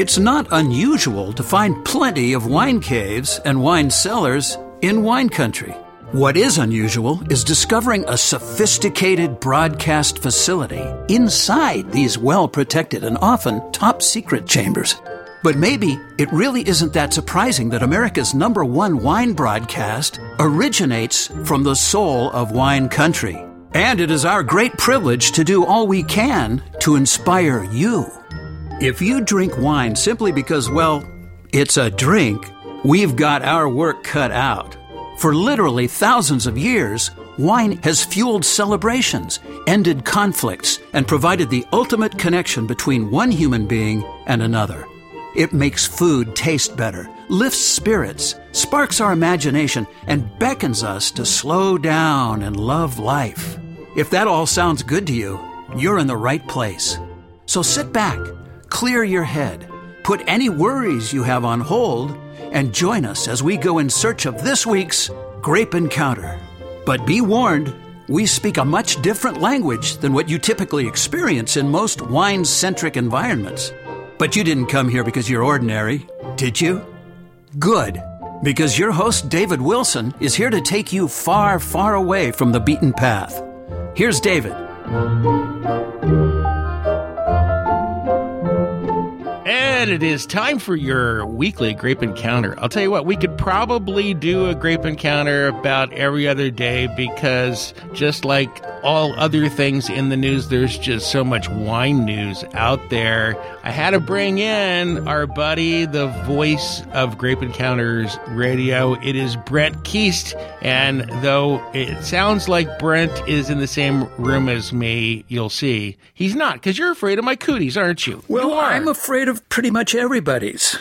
It's not unusual to find plenty of wine caves and wine cellars in wine country. What is unusual is discovering a sophisticated broadcast facility inside these well protected and often top secret chambers. But maybe it really isn't that surprising that America's number one wine broadcast originates from the soul of wine country. And it is our great privilege to do all we can to inspire you. If you drink wine simply because, well, it's a drink, we've got our work cut out. For literally thousands of years, wine has fueled celebrations, ended conflicts, and provided the ultimate connection between one human being and another. It makes food taste better, lifts spirits, sparks our imagination, and beckons us to slow down and love life. If that all sounds good to you, you're in the right place. So sit back, clear your head, put any worries you have on hold, and join us as we go in search of this week's Grape Encounter. But be warned, we speak a much different language than what you typically experience in most wine centric environments. But you didn't come here because you're ordinary, did you? Good, because your host, David Wilson, is here to take you far, far away from the beaten path. Here's David. And it is time for your weekly grape encounter. I'll tell you what, we could probably do a grape encounter about every other day because just like all other things in the news, there's just so much wine news out there. I had to bring in our buddy, the voice of Grape Encounters Radio. It is Brent Keast. And though it sounds like Brent is in the same room as me, you'll see he's not because you're afraid of my cooties, aren't you? Well, you. I'm afraid of pretty much everybody's.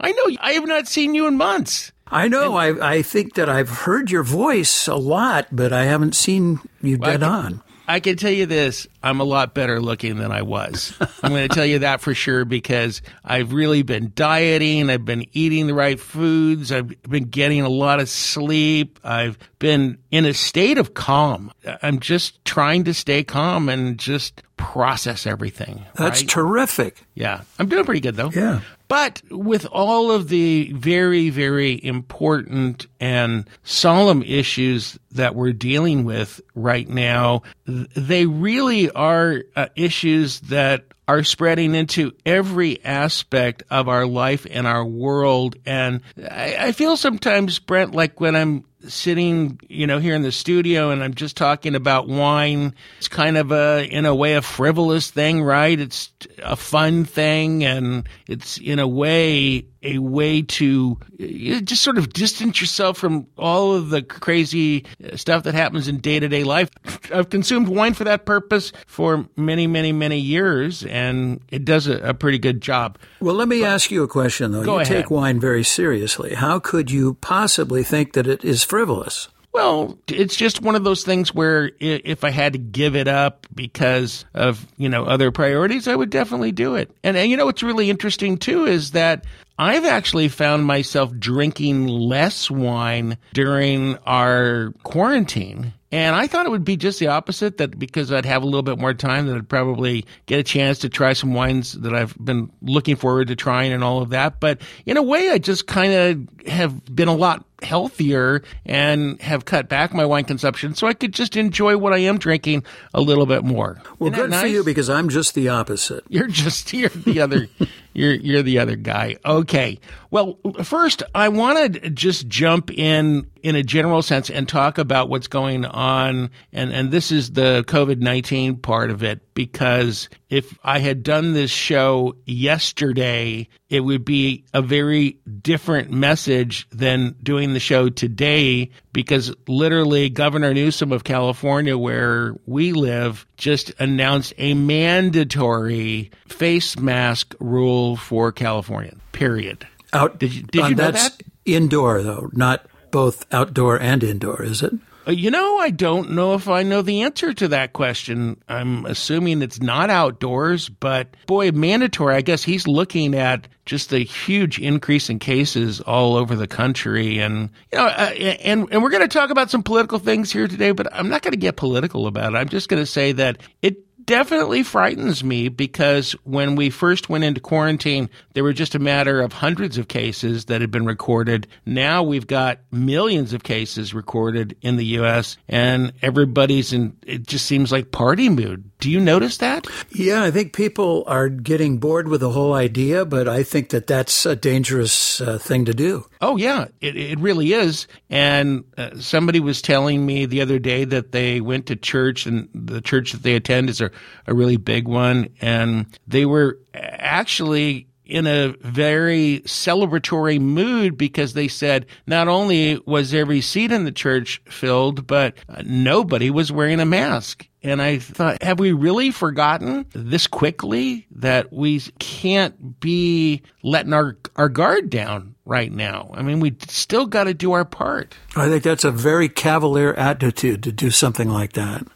I know. I have not seen you in months. I know. I, I think that I've heard your voice a lot, but I haven't seen you Well, I dead can- on. I can tell you this: I'm a lot better looking than I was. I'm going to tell you that for sure because I've really been dieting. I've been eating the right foods. I've been getting a lot of sleep. I've been in a state of calm. I'm just trying to stay calm and just process everything. That's right? terrific. Yeah, I'm doing pretty good though. Yeah. But with all of the very, very important and solemn issues that we're dealing with right now, they really are uh, issues that are spreading into every aspect of our life and our world. And I, I feel sometimes, Brent, like when I'm sitting, you know, here in the studio and I'm just talking about wine. It's kind of a, in a way, a frivolous thing, right? It's a fun thing and it's in a way, a way to just sort of distance yourself from all of the crazy stuff that happens in day to day life. I've consumed wine for that purpose for many, many, many years and it does a, a pretty good job. Well, let me ask you a question, though. Go you ahead. take wine very seriously. How could you possibly think that it is frivolous? Well, it's just one of those things where if I had to give it up because of, you know, other priorities, I would definitely do it. And, and you know, what's really interesting too is that I've actually found myself drinking less wine during our quarantine. And I thought it would be just the opposite that because I'd have a little bit more time that I'd probably get a chance to try some wines that I've been looking forward to trying and all of that. But in a way, I just kind of have been a lot healthier and have cut back my wine consumption so I could just enjoy what I am drinking a little bit more. Well, good for nice? you because I'm just the opposite. You're just you're the other you're you're the other guy. Okay. Well, first I want to just jump in in a general sense and talk about what's going on and and this is the COVID-19 part of it because if I had done this show yesterday, it would be a very different message than doing the show today because literally Governor Newsom of California, where we live, just announced a mandatory face mask rule for California. Period. Out, Did you- did uh, you know that's that? indoor, though, not both outdoor and indoor, is it? Uh, You know, I don't know if I know the answer to that question. I'm assuming it's not outdoors, but boy, mandatory. I guess he's looking at just the huge increase in cases all over the country, and you know, uh, and and we're going to talk about some political things here today. But I'm not going to get political about it. I'm just going to say that it definitely frightens me because when we first went into quarantine, there were just a matter of hundreds of cases that had been recorded. Now we've got millions of cases recorded in the U.S. and everybody's in, it just seems like party mood. Do you notice that? Yeah, I think people are getting bored with the whole idea, but I think that that's a dangerous uh, thing to do. Oh, yeah, it, it really is. And uh, somebody was telling me the other day that they went to church, and the church that they attend is a, a really big one, and they were actually in a very celebratory mood because they said not only was every seat in the church filled, but uh, nobody was wearing a mask. And I thought, have we really forgotten this quickly that we can't be letting our, our guard down right now? I mean, we still got to do our part. I think that's a very cavalier attitude to do something like that.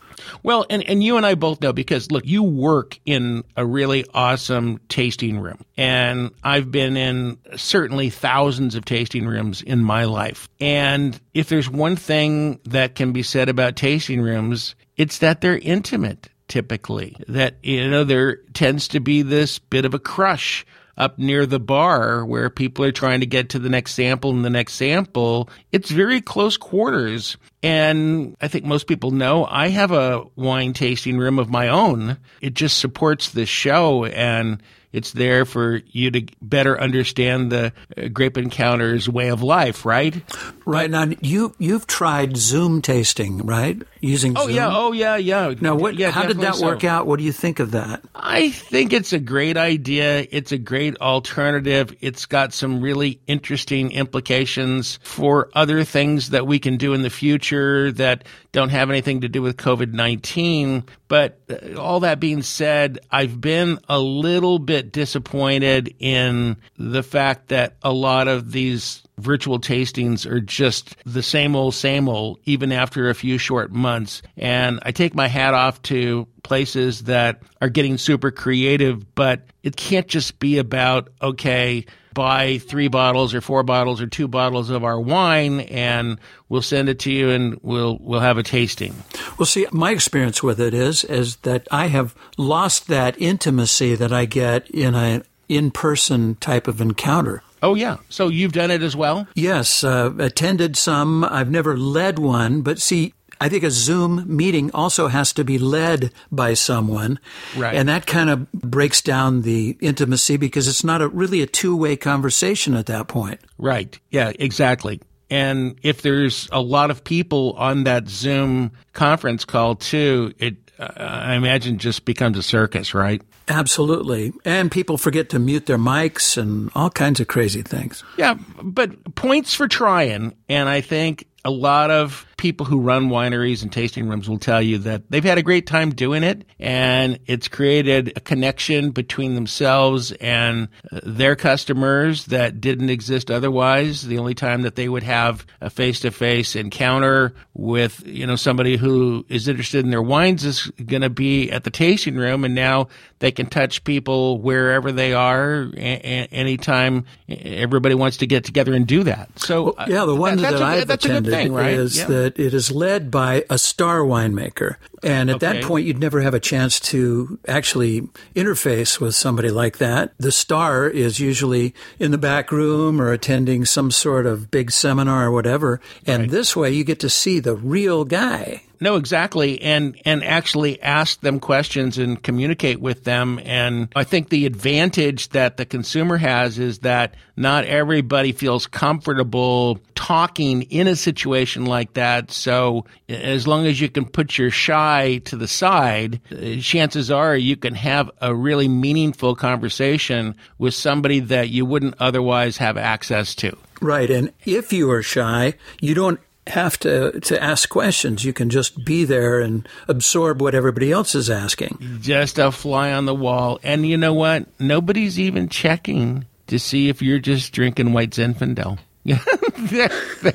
Well, and, and you and I both know because look, you work in a really awesome tasting room. And I've been in certainly thousands of tasting rooms in my life. And if there's one thing that can be said about tasting rooms, it's that they're intimate typically. That, you know, there tends to be this bit of a crush up near the bar where people are trying to get to the next sample and the next sample. It's very close quarters. And I think most people know I have a wine tasting room of my own. It just supports the show and it's there for you to better understand the uh, Grape Encounters way of life, right? Right. Now you you've tried Zoom tasting, right? Using Oh Zoom? yeah, oh yeah, yeah. Now what yeah, how did that definitely work out? What do you think of that? I think it's a great idea. It's a great alternative. It's got some really interesting implications for other things that we can do in the future that don't have anything to do with COVID 19. But uh, all that being said, I've been a little bit disappointed in the fact that a lot of these virtual tastings are just the same old, same old, even after a few short months. And I take my hat off to places that are getting super creative, but it can't just be about, okay, buy three bottles or four bottles or two bottles of our wine and we'll send it to you and we'll we'll have a tasting. Well, see, my experience with it is is that I have lost that intimacy that I get in a in-person type of encounter. Oh yeah. So you've done it as well? Yes, uh, attended some. I've never led one, but see, I think a Zoom meeting also has to be led by someone. Right. And that kind of breaks down the intimacy because it's not a, really a two way conversation at that point. Right. Yeah, exactly. And if there's a lot of people on that Zoom conference call too, it uh, I imagine just becomes a circus, right? Absolutely. And people forget to mute their mics and all kinds of crazy things. Yeah, but points for trying. And I think a lot of people who run wineries and tasting rooms will tell you that they've had a great time doing it and it's created a connection between themselves and their customers that didn't exist otherwise. The only time that they would have a face-to-face encounter with, you know, somebody who is interested in their wines is going to be at the tasting room and now they can touch people wherever they are a- a- anytime everybody wants to get together and do that. So Well, yeah, the uh, ones that's that a- I've that's a good attended thing, right? is Yeah. that it is led by a star winemaker. And at that point, you'd never have a chance to actually interface with somebody like that. The star is usually in the back room or attending some sort of big seminar or whatever. And this way, you get to see the real guy. No, exactly, and and actually ask them questions and communicate with them. And I think the advantage that the consumer has is that not everybody feels comfortable talking in a situation like that. So as long as you can put your shy to the side, chances are you can have a really meaningful conversation with somebody that you wouldn't otherwise have access to. Right. And if you are shy, you don't have to, to ask questions. You can just be there and absorb what everybody else is asking. just a fly on the wall. And you know what? Nobody's even checking to see if you're just drinking white Zinfandel. they're,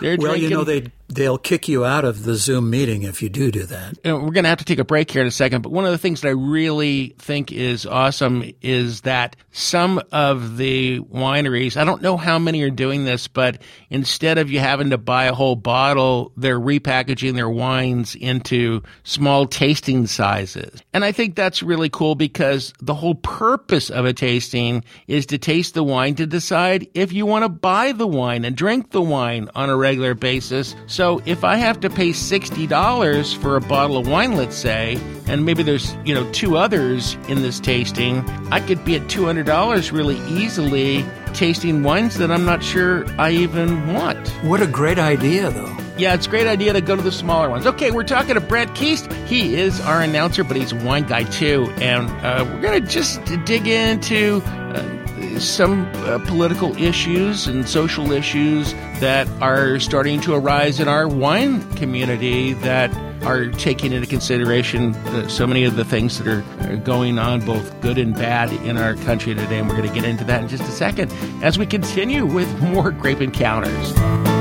they're Well, you know, they they'll kick you out of the Zoom meeting if you do do that. You know, we're going to have to take a break here in a second, but one of the things that I really think is awesome is that some of the wineries, I don't know how many are doing this, but instead of you having to buy a whole bottle, they're repackaging their wines into small tasting sizes. And I think that's really cool because the whole purpose of a tasting is to taste the wine to decide if you want to buy the wine and drink the wine on a regular basis. So if I have to pay $60 for a bottle of wine, let's say, and maybe there's, you know, two others in this tasting, I could be at $200 really easily tasting wines that I'm not sure I even want. What a great idea, though. Yeah, it's a great idea to go to the smaller ones. Okay, we're talking to Brent Keast. He is our announcer, but he's a wine guy too. And uh, we're going to just dig into uh, some uh, political issues and social issues that are starting to arise in our wine community that are taking into consideration the, so many of the things that are going on, both good and bad, in our country today. And we're going to get into that in just a second as we continue with more Grape Encounters.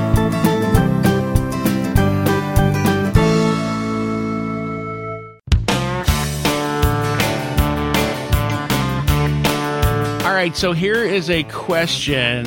Right, so here is a question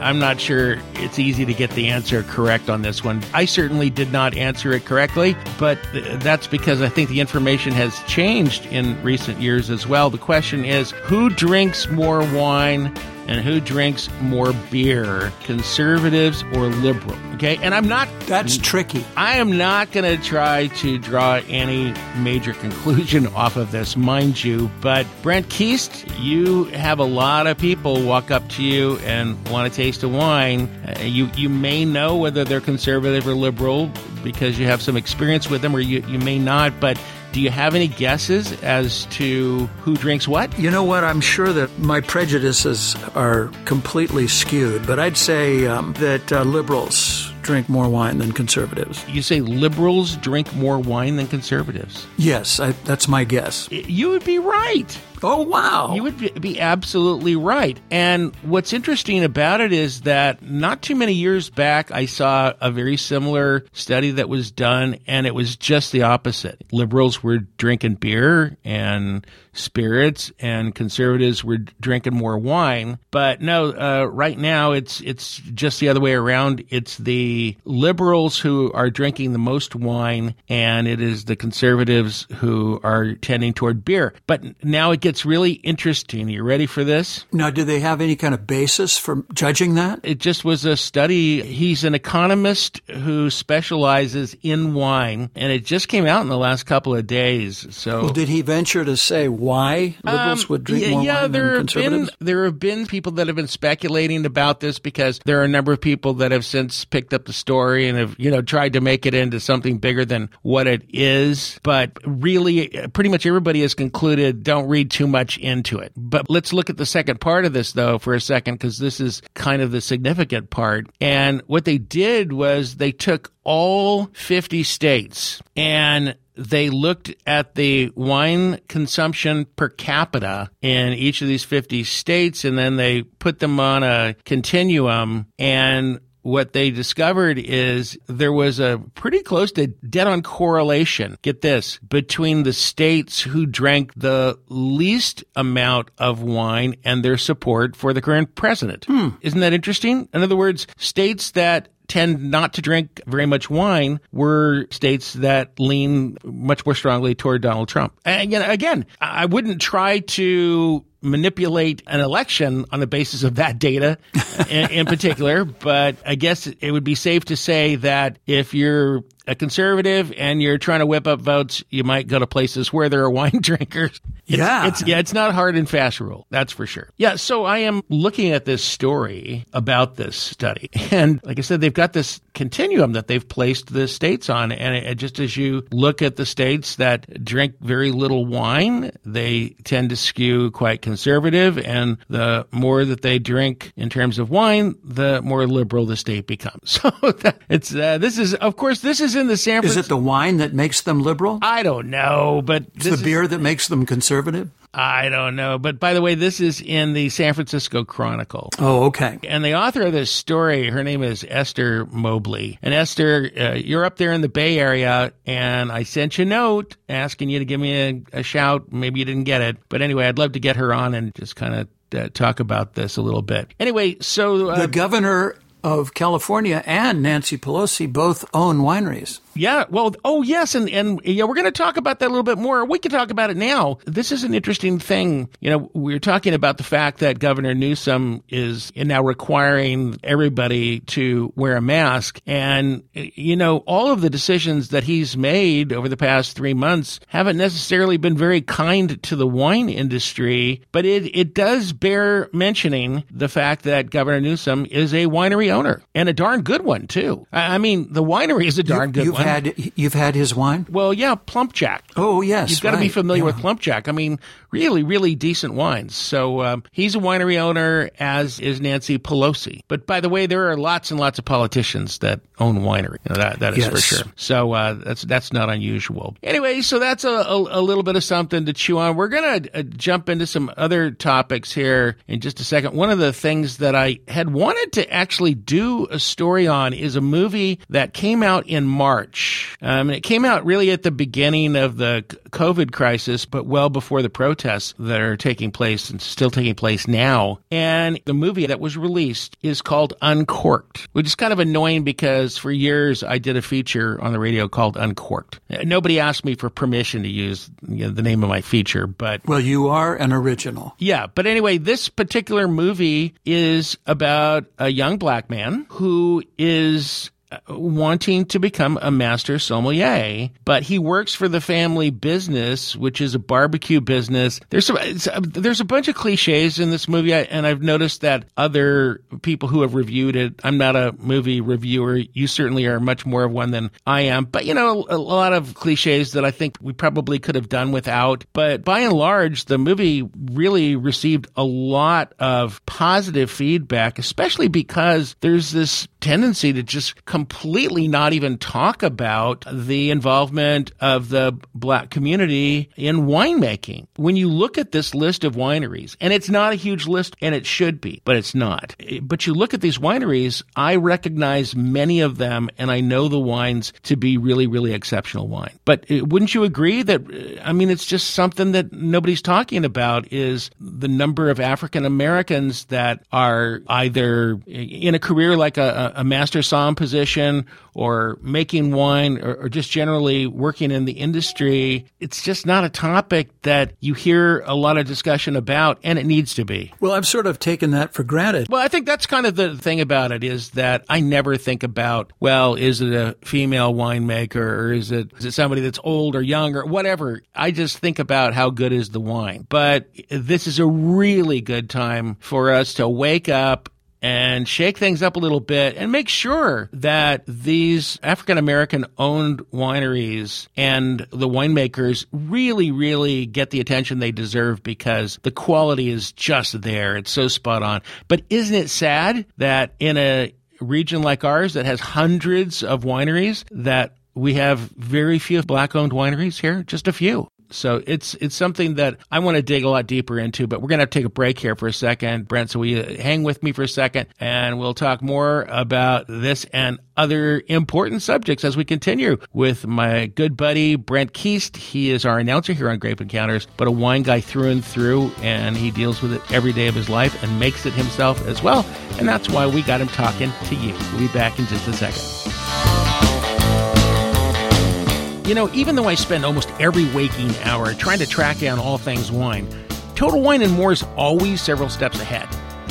I'm not sure it's easy to get the answer correct on this one. I certainly did not answer it correctly, but that's because I think the information has changed in recent years as well. The question is who drinks more wine and who drinks more beer, conservatives or liberal? Okay, and I'm not. That's tricky. I am not going to try to draw any major conclusion off of this, mind you. But Brent Keast, you have a lot of people walk up to you and want to taste a wine. Uh, you you may know whether they're conservative or liberal because you have some experience with them, or you, you may not. But do you have any guesses as to who drinks what? You know what? I'm sure that my prejudices are completely skewed, but I'd say um, that uh, liberals drink more wine than conservatives. You say liberals drink more wine than conservatives? Yes, I, that's my guess. You would be right. Oh, wow. You would be absolutely right. And what's interesting about it is that not too many years back, I saw a very similar study that was done, and it was just the opposite. Liberals were drinking beer and spirits, and conservatives were drinking more wine. But no, uh, right now it's it's just the other way around. It's the liberals who are drinking the most wine, and it is the conservatives who are tending toward beer. But now it gets really interesting. Are you ready for this? Now, do they have any kind of basis for judging that? It just was a study. He's an economist who specializes in wine, and it just came out in the last couple of days. So, well, did he venture to say why liberals um, would drink yeah, more yeah, wine there than have conservatives? been there have been people that have been speculating about this because there are a number of people that have since picked up the story and have you know tried to make it into something bigger than what it is. But really, pretty much everybody has concluded don't read too much into it. But let's look at the second part of this though for a second because this is kind of the significant part. And what they did was they took all 50 states and they looked at the wine consumption per capita in each of these 50 states and then they put them on a continuum and what they discovered is there was a pretty close to dead on correlation. Get this between the states who drank the least amount of wine and their support for the current president. Hmm. Isn't that interesting? In other words, states that tend not to drink very much wine were states that lean much more strongly toward Donald Trump. And again, again, I wouldn't try to manipulate an election on the basis of that data in, in particular, but I guess it would be safe to say that if you're a conservative and you're trying to whip up votes, you might go to places where there are wine drinkers. It's, Yeah. It's, yeah, it's not hard and fast rule. That's for sure. Yeah. So I am looking at this story about this study. And like I said, they've got this continuum that they've placed the states on. And it, just as you look at the states that drink very little wine, they tend to skew quite conservative. And the more that they drink in terms of wine, the more liberal the state becomes. So that, it's, uh, this is, of course, this is in the San Is it the wine that makes them liberal? I don't know, but It's the is- beer that makes them conservative? I don't know. But by the way, this is in the San Francisco Chronicle. Oh, okay. And the author of this story, her name is Esther Mobley. And Esther, uh, you're up there in the Bay Area, and I sent you a note asking you to give me a, a shout. Maybe you didn't get it. But anyway, I'd love to get her on and just kind of uh, talk about this a little bit. Anyway, so. Uh, The governor of California and Nancy Pelosi both own wineries. Yeah, well, oh yes, and and yeah, we're going to talk about that a little bit more. We can talk about it now. This is an interesting thing. You know, we are talking about the fact that Governor Newsom is now requiring everybody to wear a mask, and you know, all of the decisions that he's made over the past three months haven't necessarily been very kind to the wine industry. But it it does bear mentioning the fact that Governor Newsom is a winery owner and a darn good one too. I I mean, the winery is a darn good you've one. Had you've had his wine. Well, yeah, PlumpJack. Oh yes, You've got to be familiar Yeah. with PlumpJack. I mean, really, really decent wines. So um, he's a winery owner, as is Nancy Pelosi. But by the way, there are lots and lots of politicians that own winery. You know, that that is for sure. So uh, that's that's not unusual. Anyway, so that's a, a, a little bit of something to chew on. We're gonna uh, jump into some other topics here in just a second. One of the things that I had wanted to actually do a story on is a movie that came out in March. Um, and it came out really at the beginning of the COVID crisis, but well before the protests that are taking place and still taking place now. And the movie that was released is called Uncorked, which is kind of annoying because for years I did a feature on the radio called Uncorked. Uh, Nobody asked me for permission to use you know, the name of my feature, but Well, you are an original. yeah, but anyway, this particular movie is about a young black man who is wanting to become a master sommelier, but he works for the family business, which is a barbecue business. There's it's, uh, there's a bunch of cliches in this movie, and I've noticed that other people who have reviewed it. I'm not a movie reviewer. You certainly are much more of one than I am, but you know, a, a lot of cliches that I think we probably could have done without. But by and large, the movie really received a lot of positive feedback, especially because there's this tendency to just completely not even talk about the involvement of the black community in winemaking. When you look at this list of wineries, and it's not a huge list, and it should be, but it's not. But you look at these wineries, I recognize many of them, and I know the wines to be really, really exceptional wine. But uh, wouldn't you agree that, uh, I mean, it's just something that nobody's talking about is the number of African Americans that are either in a career like a, a master som position or making wine or, or just generally working in the industry. It's just not a topic that you hear a lot of discussion about, and it needs to be. Well, I've sort of taken that for granted. Well, I think that's kind of the thing about it is that I never think about, well, is it a female winemaker or is it is it somebody that's old or young or whatever. I just think about how good is the wine. But this is a really good time for us to wake up and shake things up a little bit and make sure that these African American owned wineries and the winemakers really, really get the attention they deserve because the quality is just there. It's so spot on. But isn't it sad that in a region like ours that has hundreds of wineries that we have very few black owned wineries here? Just a few. So it's it's something that I want to dig a lot deeper into, but we're going to take a break here for a second, Brent. So we hang with me for a second, and we'll talk more about this and other important subjects as we continue with my good buddy Brent Keast. He is our announcer here on Grape Encounters, but a wine guy through and through, and he deals with it every day of his life and makes it himself as well. And that's why we got him talking to you. We'll be back in just a second. You know, even though I spend almost every waking hour trying to track down all things wine, Total Wine and More is always several steps ahead.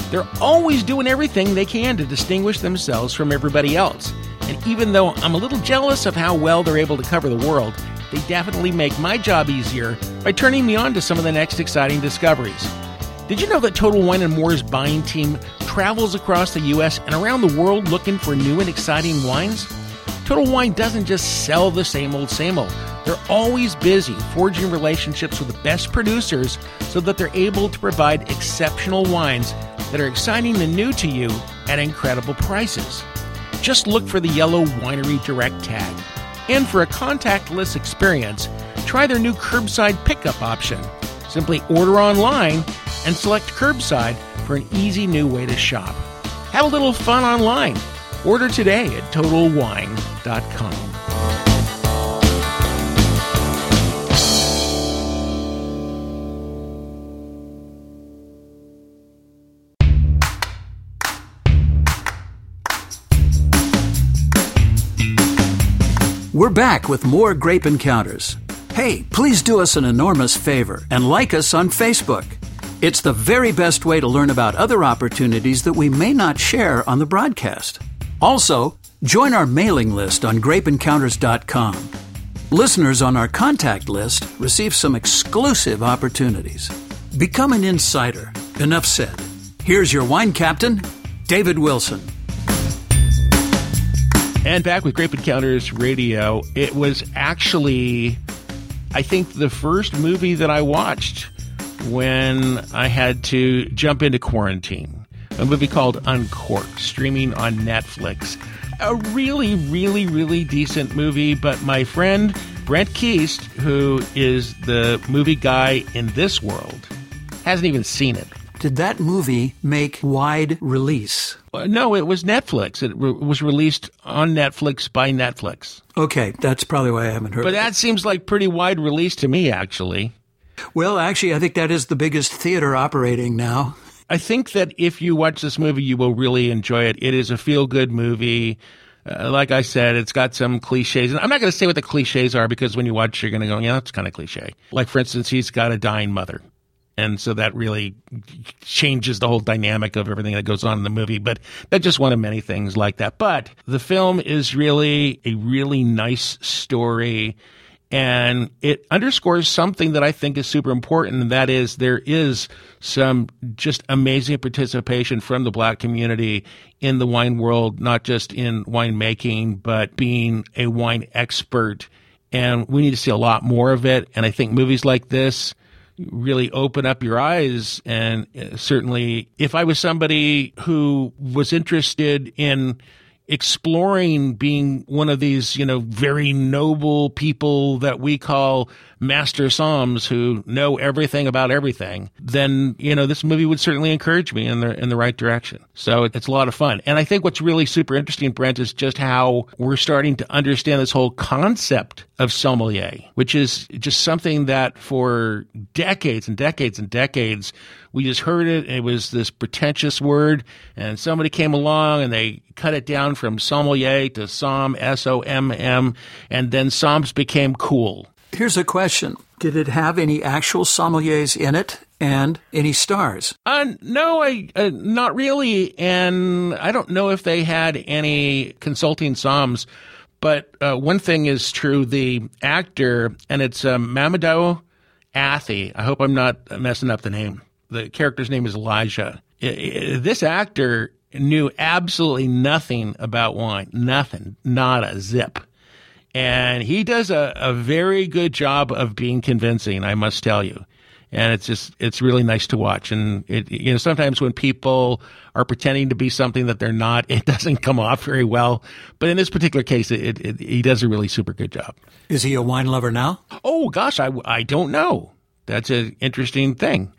They're always doing everything they can to distinguish themselves from everybody else. And even though I'm a little jealous of how well they're able to cover the world, they definitely make my job easier by turning me on to some of the next exciting discoveries. Did you know that Total Wine and More's buying team travels across the US and around the world looking for new and exciting wines? Total Wine doesn't just sell the same old, same old. They're always busy forging relationships with the best producers so that they're able to provide exceptional wines that are exciting and new to you at incredible prices. Just look for the yellow Winery Direct tag. And for a contactless experience, try their new curbside pickup option. Simply order online and select curbside for an easy new way to shop. Have a little fun online. Order today at TotalWine.com. We're back with more Grape Encounters. Hey, please do us an enormous favor and like us on Facebook. It's the very best way to learn about other opportunities that we may not share on the broadcast. Also, join our mailing list on grapeencounters.com. Listeners on our contact list receive some exclusive opportunities. Become an insider. Enough said. Here's your wine captain, David Wilson. And back with Grape Encounters Radio, it was actually, I think, the first movie that I watched when I had to jump into quarantine. A movie called Uncorked, streaming on Netflix. A really, really, really decent movie, but my friend Brent Keast, who is the movie guy in this world, hasn't even seen it. Did that movie make wide release? Uh, no, it was Netflix. It re- was released on Netflix by Netflix. Okay, that's probably why I haven't heard. But that seems like pretty wide release to me, actually. Well, actually, I think that is the biggest theater operating now. I think that if you watch this movie, you will really enjoy it. It is a feel good movie. Uh, like I said, it's got some cliches. And I'm not going to say what the cliches are because when you watch, you're going to go, yeah, that's kind of cliche. Like, for instance, he's got a dying mother. And so that really changes the whole dynamic of everything that goes on in the movie. But that's just one of many things like that. But the film is really a really nice story. And it underscores something that I think is super important, and that is there is some just amazing participation from the black community in the wine world, not just in winemaking, but being a wine expert. And we need to see a lot more of it. And I think movies like this really open up your eyes. And uh, certainly, if I was somebody who was interested in exploring being one of these, you know, very noble people that we call master somms who know everything about everything, then, you know, this movie would certainly encourage me in the, in the right direction. So it's a lot of fun. And I think what's really super interesting, Brent, is just how we're starting to understand this whole concept of sommelier, which is just something that for decades and decades and decades, we just heard it. it was this pretentious word, and somebody came along and they cut it down from sommelier to somm, S O M M, and then somms became cool. Here's a question Did it have any actual sommeliers in it? And any stars? Uh, no, I uh, not really, and I don't know if they had any consulting somms. But uh, one thing is true: the actor, and it's um, Mamoudou Athie. I hope I'm not messing up the name. The character's name is Elijah. this actor knew absolutely nothing about wine, nothing, not a zip. And he does a, a very good job of being convincing, I must tell you. And it's just, it's really nice to watch. And it, you know, sometimes when people are pretending to be something that they're not, it doesn't come off very well. But in this particular case, it, it, he does a really super good job. Is he a wine lover now? Oh, gosh, I, I don't know. That's an interesting thing.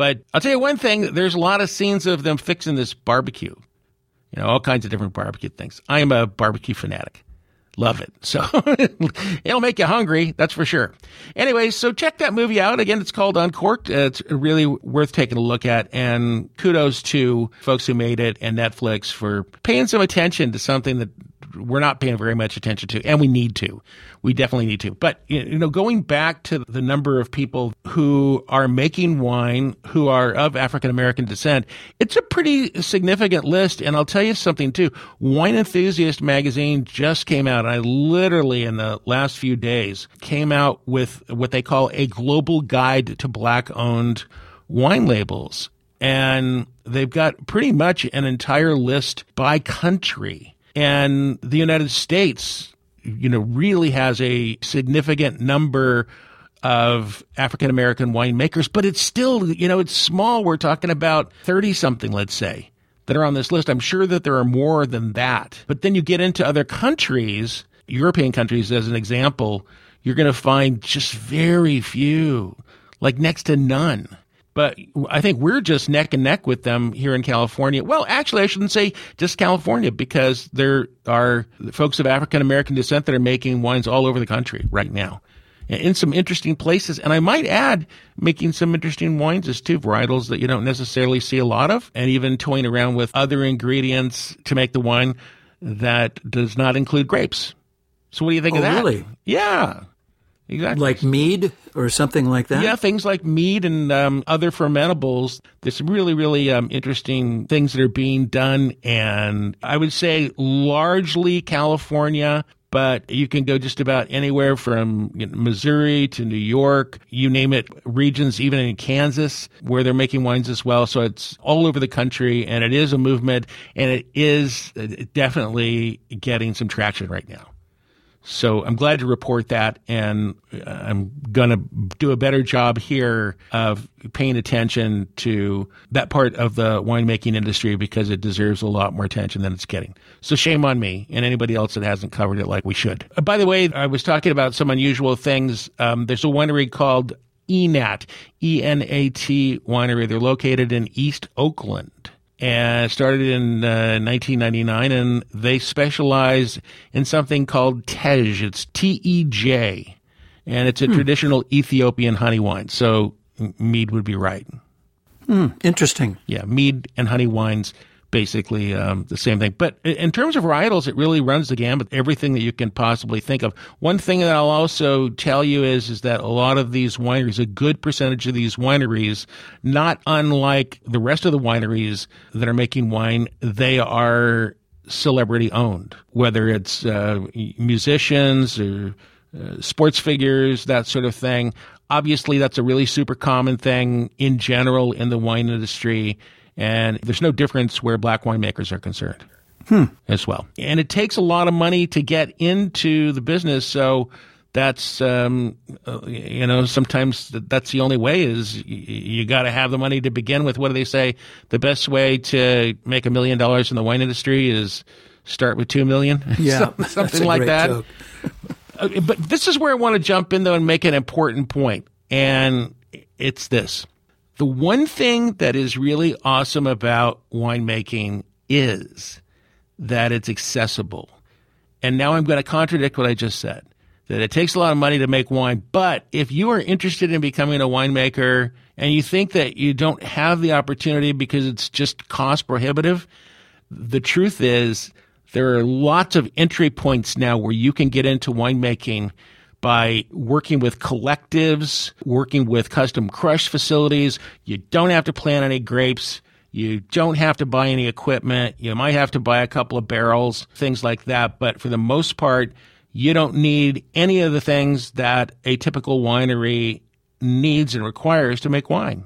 But I'll tell you one thing there's a lot of scenes of them fixing this barbecue, you know, all kinds of different barbecue things. I am a barbecue fanatic. Love it. So it'll make you hungry, that's for sure. Anyway, so check that movie out. Again, it's called Uncorked. Uh, it's really worth taking a look at. And kudos to folks who made it and Netflix for paying some attention to something that we're not paying very much attention to, and we need to. We definitely need to. But you know, going back to the number of people who are making wine who are of African American descent, it's a pretty significant list. And I'll tell you something too. Wine Enthusiast magazine just came out. I literally in the last few days came out with what they call a global guide to black owned wine labels. And they've got pretty much an entire list by country and the United States, you know, really has a significant number of African American winemakers, but it's still, you know, it's small. We're talking about 30 something, let's say, that are on this list. I'm sure that there are more than that. But then you get into other countries European countries as an example, you're going to find just very few, like next to none. But I think we're just neck and neck with them here in California. Well, actually, I shouldn't say just California because there are folks of African American descent that are making wines all over the country right now in some interesting places. And I might add, making some interesting wines as two varietals that you don't necessarily see a lot of, and even toying around with other ingredients to make the wine that does not include grapes. So what do you think oh, of that? Really? Yeah. Exactly. Like mead or something like that? Yeah, things like mead and um, other fermentables. There's some really, really um, interesting things that are being done. And I would say largely California, but you can go just about anywhere from Missouri to New York, you name it, regions, even in Kansas, where they're making wines as well. So it's all over the country, and it is a movement, and it is uh, definitely getting some traction right now. So I'm glad to report that, and uh, I'm going to do a better job here of paying attention to that part of the winemaking industry because it deserves a lot more attention than it's getting. So shame on me and anybody else that hasn't covered it like we should. Uh, by the way, I was talking about some unusual things. Um, there's a winery called ENAT, E N A T Winery. They're located in East Oakland and started in uh, 1999 and they specialize in something called tej it's t-e-j and it's a hmm. traditional ethiopian honey wine so mead would be right hmm. interesting yeah mead and honey wines basically um, the same thing. But in terms of varietals, it really runs the gamut, everything that you can possibly think of. One thing that I'll also tell you is is that a lot of these wineries, a good percentage of these wineries, not unlike the rest of the wineries that are making wine, they are celebrity owned, whether it's uh, musicians or uh, sports figures, that sort of thing. Obviously, that's a really super common thing in general in the wine industry and there's no difference where black winemakers are concerned hmm. as well. And it takes a lot of money to get into the business. So that's, um, uh, you know, sometimes that's the only way is you, got to have the money to begin with. What do they say? The best way to make a million dollars in the wine industry is start with two million. Yeah, something like that. Uh, but this is where I want to jump in though and make an important point, and it's this: the one thing that is really awesome about winemaking is that it's accessible. And now I'm going to contradict what I just said that it takes a lot of money to make wine. But if you are interested in becoming a winemaker and you think that you don't have the opportunity because it's just cost prohibitive, the truth is there are lots of entry points now where you can get into winemaking by working with collectives, working with custom crush facilities. You don't have to plant any grapes. You don't have to buy any equipment. You might have to buy a couple of barrels, things like that. But for the most part, you don't need any of the things that a typical winery needs and requires to make wine.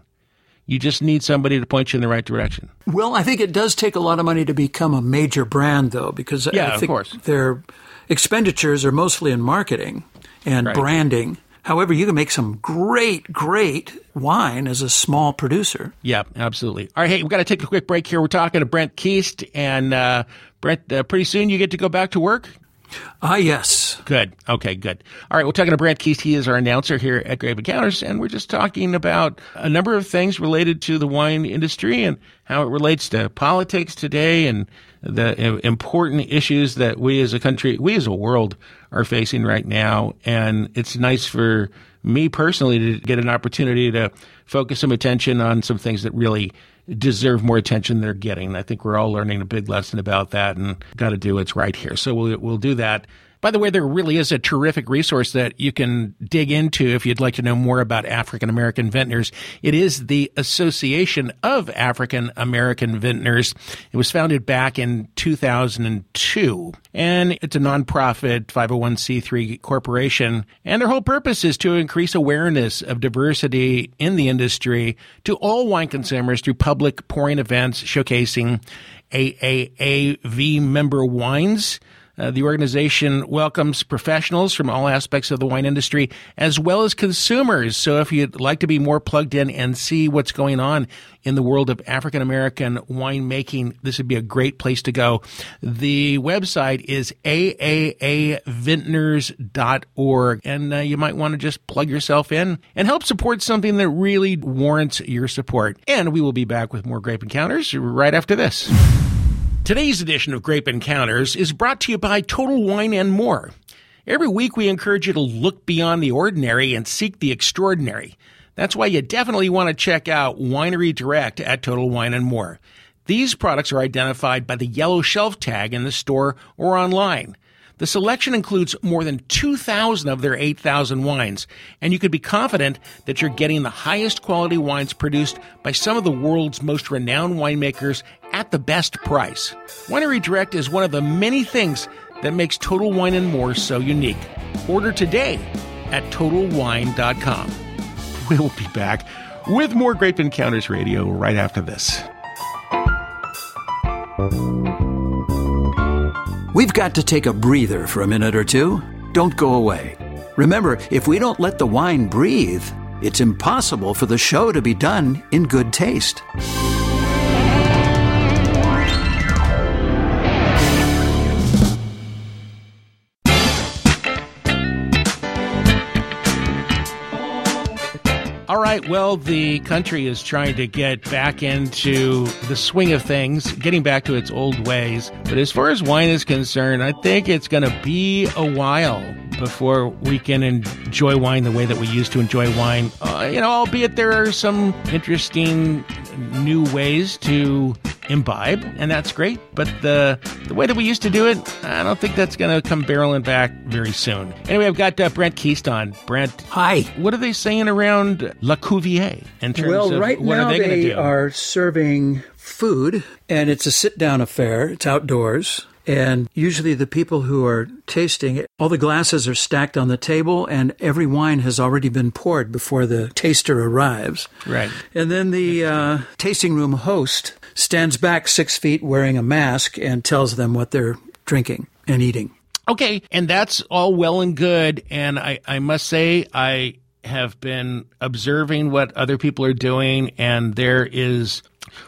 You just need somebody to point you in the right direction. Well, I think it does take a lot of money to become a major brand, though, because yeah, I think of course. their expenditures are mostly in marketing and right. branding. However, you can make some great, great wine as a small producer. Yeah, absolutely. All right, hey, we've got to take a quick break here. We're talking to Brent Keast, and uh, Brent, uh, pretty soon you get to go back to work. Ah, yes. Good. Okay, good. All right, we're talking to Brad Keast. He is our announcer here at Grape Encounters, and we're just talking about a number of things related to the wine industry and how it relates to politics today and the important issues that we as a country, we as a world are facing right now. And it's nice for me personally to get an opportunity to focus some attention on some things that really deserve more attention than they're getting. I think we're all learning a big lesson about that and got to do what's right here. So we'll, we'll do that. By the way, there really is a terrific resource that you can dig into if you'd like to know more about African American vintners. It is the Association of African American Vintners. It was founded back in 2002, and it's a nonprofit 501c3 corporation. And their whole purpose is to increase awareness of diversity in the industry to all wine consumers through public pouring events showcasing AAAV member wines Uh, the organization welcomes professionals from all aspects of the wine industry as well as consumers. So if you'd like to be more plugged in and see what's going on in the world of African American winemaking, this would be a great place to go. The website is aavintners.org, and uh, you might want to just plug yourself in and help support something that really warrants your support. And we will be back with more Grape Encounters right after this. Today's edition of Grape Encounters is brought to you by Total Wine and More. Every week we encourage you to look beyond the ordinary and seek the extraordinary. That's why you definitely want to check out Winery Direct at Total Wine and More. These products are identified by the yellow shelf tag in the store or online. The selection includes more than 2,000 of their 8,000 wines, and you can be confident that you're getting the highest quality wines produced by some of the world's most renowned winemakers at the best price. Winery Direct is one of the many things that makes Total Wine and More so unique. Order today at TotalWine.com. We'll be back with more Grape Encounters Radio right after this. We've got to take a breather for a minute or two. Don't go away. Remember, if we don't let the wine breathe, it's impossible for the show to be done in good taste. Right, well, the country is trying to get back into the swing of things, getting back to its old ways. But as far as wine is concerned, I think it's going to be a while before we can enjoy wine the way that we used to enjoy wine. Uh, you know, albeit there are some interesting new ways to imbibe, and that's great. But the the way that we used to do it, I don't think that's going to come barreling back very soon. Anyway, I've got uh, Brent Keystone. Brent, Hi. what are they saying around La Cuvier in terms Well, of right what now are they, going to they do? are serving food, and it's a sit-down affair. It's outdoors. And usually, the people who are tasting it, all the glasses are stacked on the table, and every wine has already been poured before the taster arrives. Right. And then the uh, tasting room host stands back six feet wearing a mask and tells them what they're drinking and eating. Okay, and that's all well and good. And I, I must say, I have been observing what other people are doing, and there is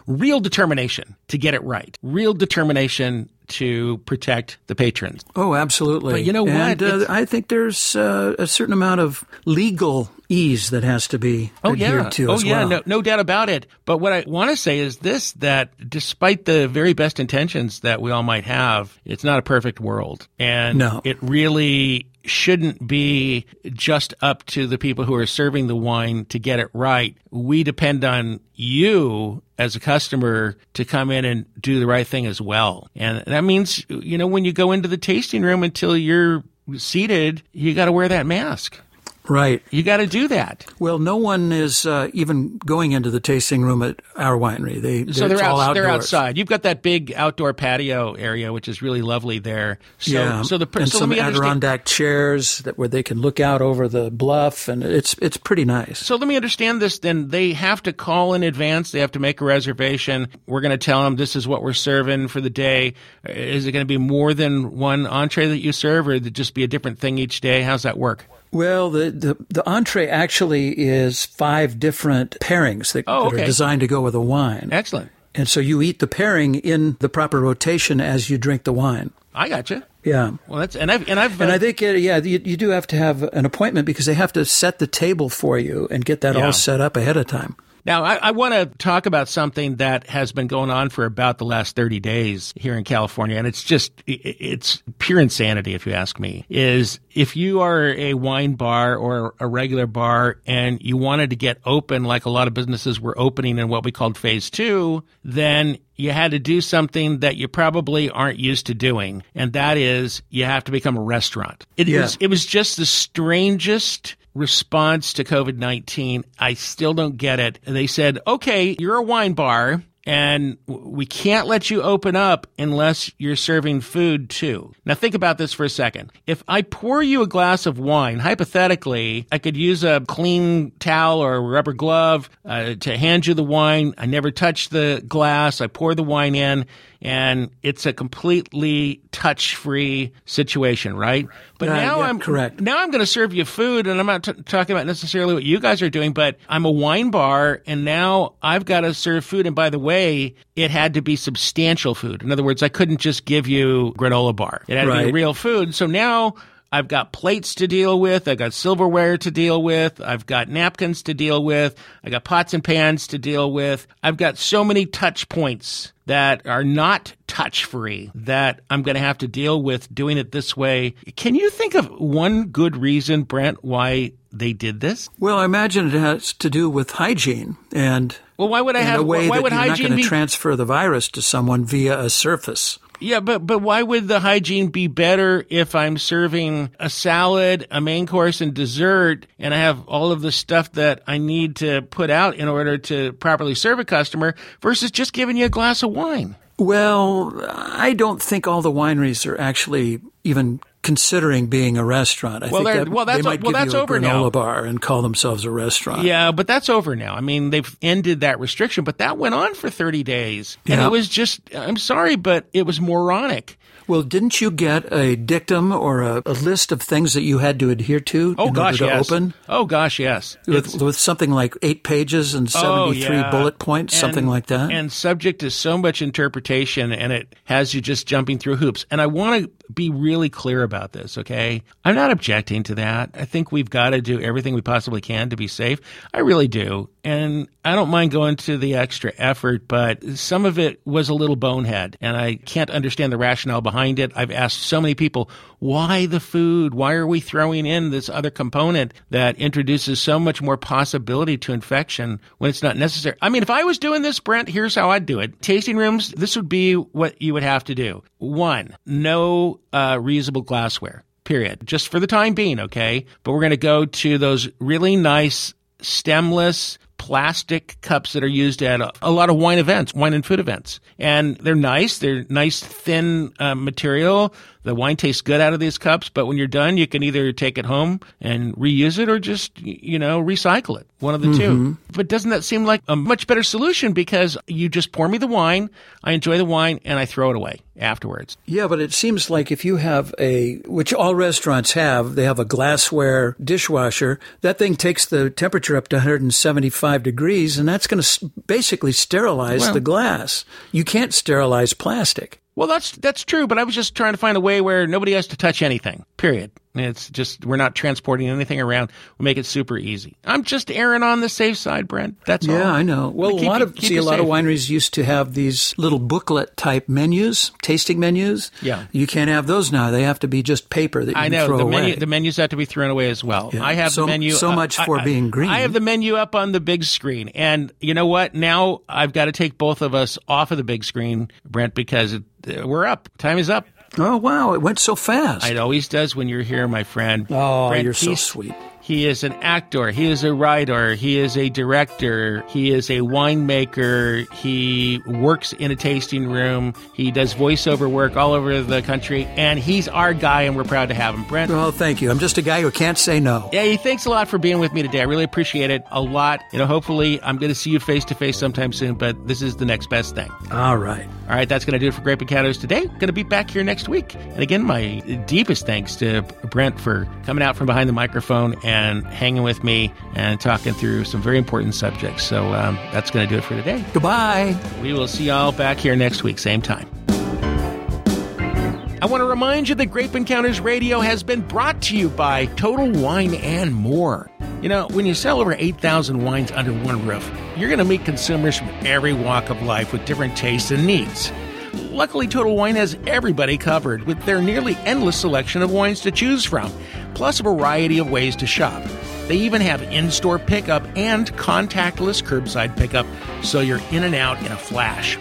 real determination to get it right, real determination to protect the patrons. Oh, absolutely. But you know what? And, uh, I think there's uh, a certain amount of legal ease that has to be Oh adhered yeah, to oh yeah, well. no, no doubt about it. But what I want to say is this: that despite the very best intentions that we all might have, it's not a perfect world, and No. it really shouldn't be just up to the people who are serving the wine to get it right. We depend on you as a customer to come in and do the right thing as well, and that means you know when you go into the tasting room until you're seated, you got to wear that mask. Right. You got to do that. Well, no one is uh, even going into the tasting room at our winery. They So they're, it's all out, they're outside. You've got that big outdoor patio area, which is really lovely there. So, yeah, so the and so some let me understand. Adirondack chairs that where they can look out over the bluff, and it's it's pretty nice. So let me understand this. Then they have to call in advance. They have to make a reservation. We're going to tell them this is what we're serving for the day. Is it going to be more than one entree that you serve, or it just be a different thing each day? How's that work? Well, the, the, the entree actually is five different pairings that, Oh, that are designed to go with a wine. Excellent. And so you eat the pairing in the proper rotation as you drink the wine. I got you. Yeah. Well, that's and I've and I've And uh, I think, uh, yeah, you, you do have to have an appointment because they have to set the table for you and get that Yeah. all set up ahead of time. Now, I, I want to talk about something that has been going on for about the last 30 days here in California, and it's just, it's pure insanity, if you ask me. Is if you are a wine bar or a regular bar and you wanted to get open like a lot of businesses were opening in what we called phase two, then you had to do something that you probably aren't used to doing, and that is you have to become a restaurant. It Yeah. was, it was just the strangest response to COVID 19. I still don't get it. They said, okay, you're a wine bar and we can't let you open up unless you're serving food too. Now think about this for a second. If I pour you a glass of wine, hypothetically, I could use a clean towel or a rubber glove uh, to hand you the wine. I never touch the glass. I pour the wine in and it's a completely touch-free situation, right? But Uh, now yeah, I'm correct. Now I'm going to serve you food, and I'm not t- talking about necessarily what you guys are doing, but I'm a wine bar, and now I've got to serve food. And by the way, it had to be substantial food. In other words, I couldn't just give you granola bar. It had to be real food. So now. I've got plates to deal with. I've got silverware to deal with. I've got napkins to deal with. I've got pots and pans to deal with. I've got so many touch points that are not touch free that I'm going to have to deal with doing it this way. Can you think of one good reason, Brent, why they did this? Well, I imagine it has to do with hygiene and Well, why would I have? a way why that would you're not going be? to transfer the virus to someone via a surface. Yeah, but but why would the hygiene be better if I'm serving a salad, a main course, and dessert, and I have all of the stuff that I need to put out in order to properly serve a customer, versus just giving you a glass of wine? Well, I don't think all the wineries are actually even considering being a restaurant. I Well, think that well, that's they might well, give that's you a over granola now. bar and call themselves a restaurant. Yeah, but that's over now. I mean, they've ended that restriction, but that went on for 30 days. And Yeah. it was just, I'm sorry, but it was moronic. Well, didn't you get a dictum or a, a list of things that you had to adhere to Oh, in gosh, order to yes. open? Oh, gosh, yes. With, with something like eight pages and Oh, 73 yeah. bullet points, something like that? And subject to so much interpretation, and it has you just jumping through hoops. And I want to be really clear about this, okay? I'm not objecting to that. I think we've got to do everything we possibly can to be safe. I really do. And I don't mind going to the extra effort, but some of it was a little bonehead, and I can't understand the rationale behind it. I've asked so many people, why the food? Why are we throwing in this other component that introduces so much more possibility to infection when it's not necessary? I mean, if I was doing this, Brent, here's how I'd do it. Tasting rooms, this would be what you would have to do. One, no uh, reusable glassware. Period. Just for the time being, okay? But we're going to go to those really nice stemless plastic cups that are used at a, a lot of wine events, wine and food events. And they're nice. They're nice, thin uh, material. The wine tastes good out of these cups, but when you're done, you can either take it home and reuse it or just, you know, recycle it. One of the two. Mm-hmm. But doesn't that seem like a much better solution because you just pour me the wine, I enjoy the wine, and I throw it away afterwards? Yeah, but it seems like if you have a, which all restaurants have, they have a glassware dishwasher. That thing takes the temperature up to 175 degrees, and that's going to basically sterilize Well- the glass. You can't sterilize plastic. Well, that's that's true, but I was just trying to find a way where nobody has to touch anything. Period. It's just we're not transporting anything around. We make it super easy. I'm just erring on the safe side, Brent. That's all. Yeah, I know. Well, a lot you- of see a lot of wineries used to have these little booklet type menus, tasting menus. Yeah. you can't have those now. They have to be just paper that you I can know throw the away. menu. The menus have to be thrown away as well. Yeah. I have So- the menu. so much for I- being green. I have the menu up on the big screen, and you know what? Now I've got to take both of us off of the big screen, Brent, because it, we're up. Time is up. Oh wow, it went so fast. It always does when you're here, my friend. Oh, Brent, you're so sweet. He is an actor. He is a writer. He is a director. He is a winemaker. He works in a tasting room. He does voiceover work all over the country. And he's our guy, and we're proud to have him. Brent, Well, thank you. I'm just a guy who can't say no. Hey, thanks a lot for being with me today. I really appreciate it a lot. You know, hopefully I'm going to see you face to face sometime soon, but this is the next best thing. All right. All right, that's going to do it for Grape Encounters today. Going to be back here next week. And again, my deepest thanks to Brent for coming out from behind the microphone and hanging with me and talking through some very important subjects. So um, that's going to do it for today. Goodbye. We will see y'all back here next week, same time. I want to remind you that Grape Encounters Radio has been brought to you by Total Wine and More. You know, when you sell over 8,000 wines under one roof, you're going to meet consumers from every walk of life with different tastes and needs. Luckily, Total Wine has everybody covered with their nearly endless selection of wines to choose from, plus a variety of ways to shop. They even have in store pickup and contactless curbside pickup, so you're in and out in a flash.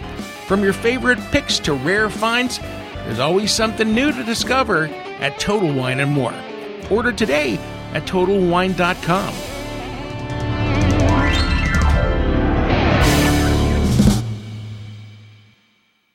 From your favorite picks to rare finds, there's always something new to discover at Total Wine and More. Order today at TotalWine.com.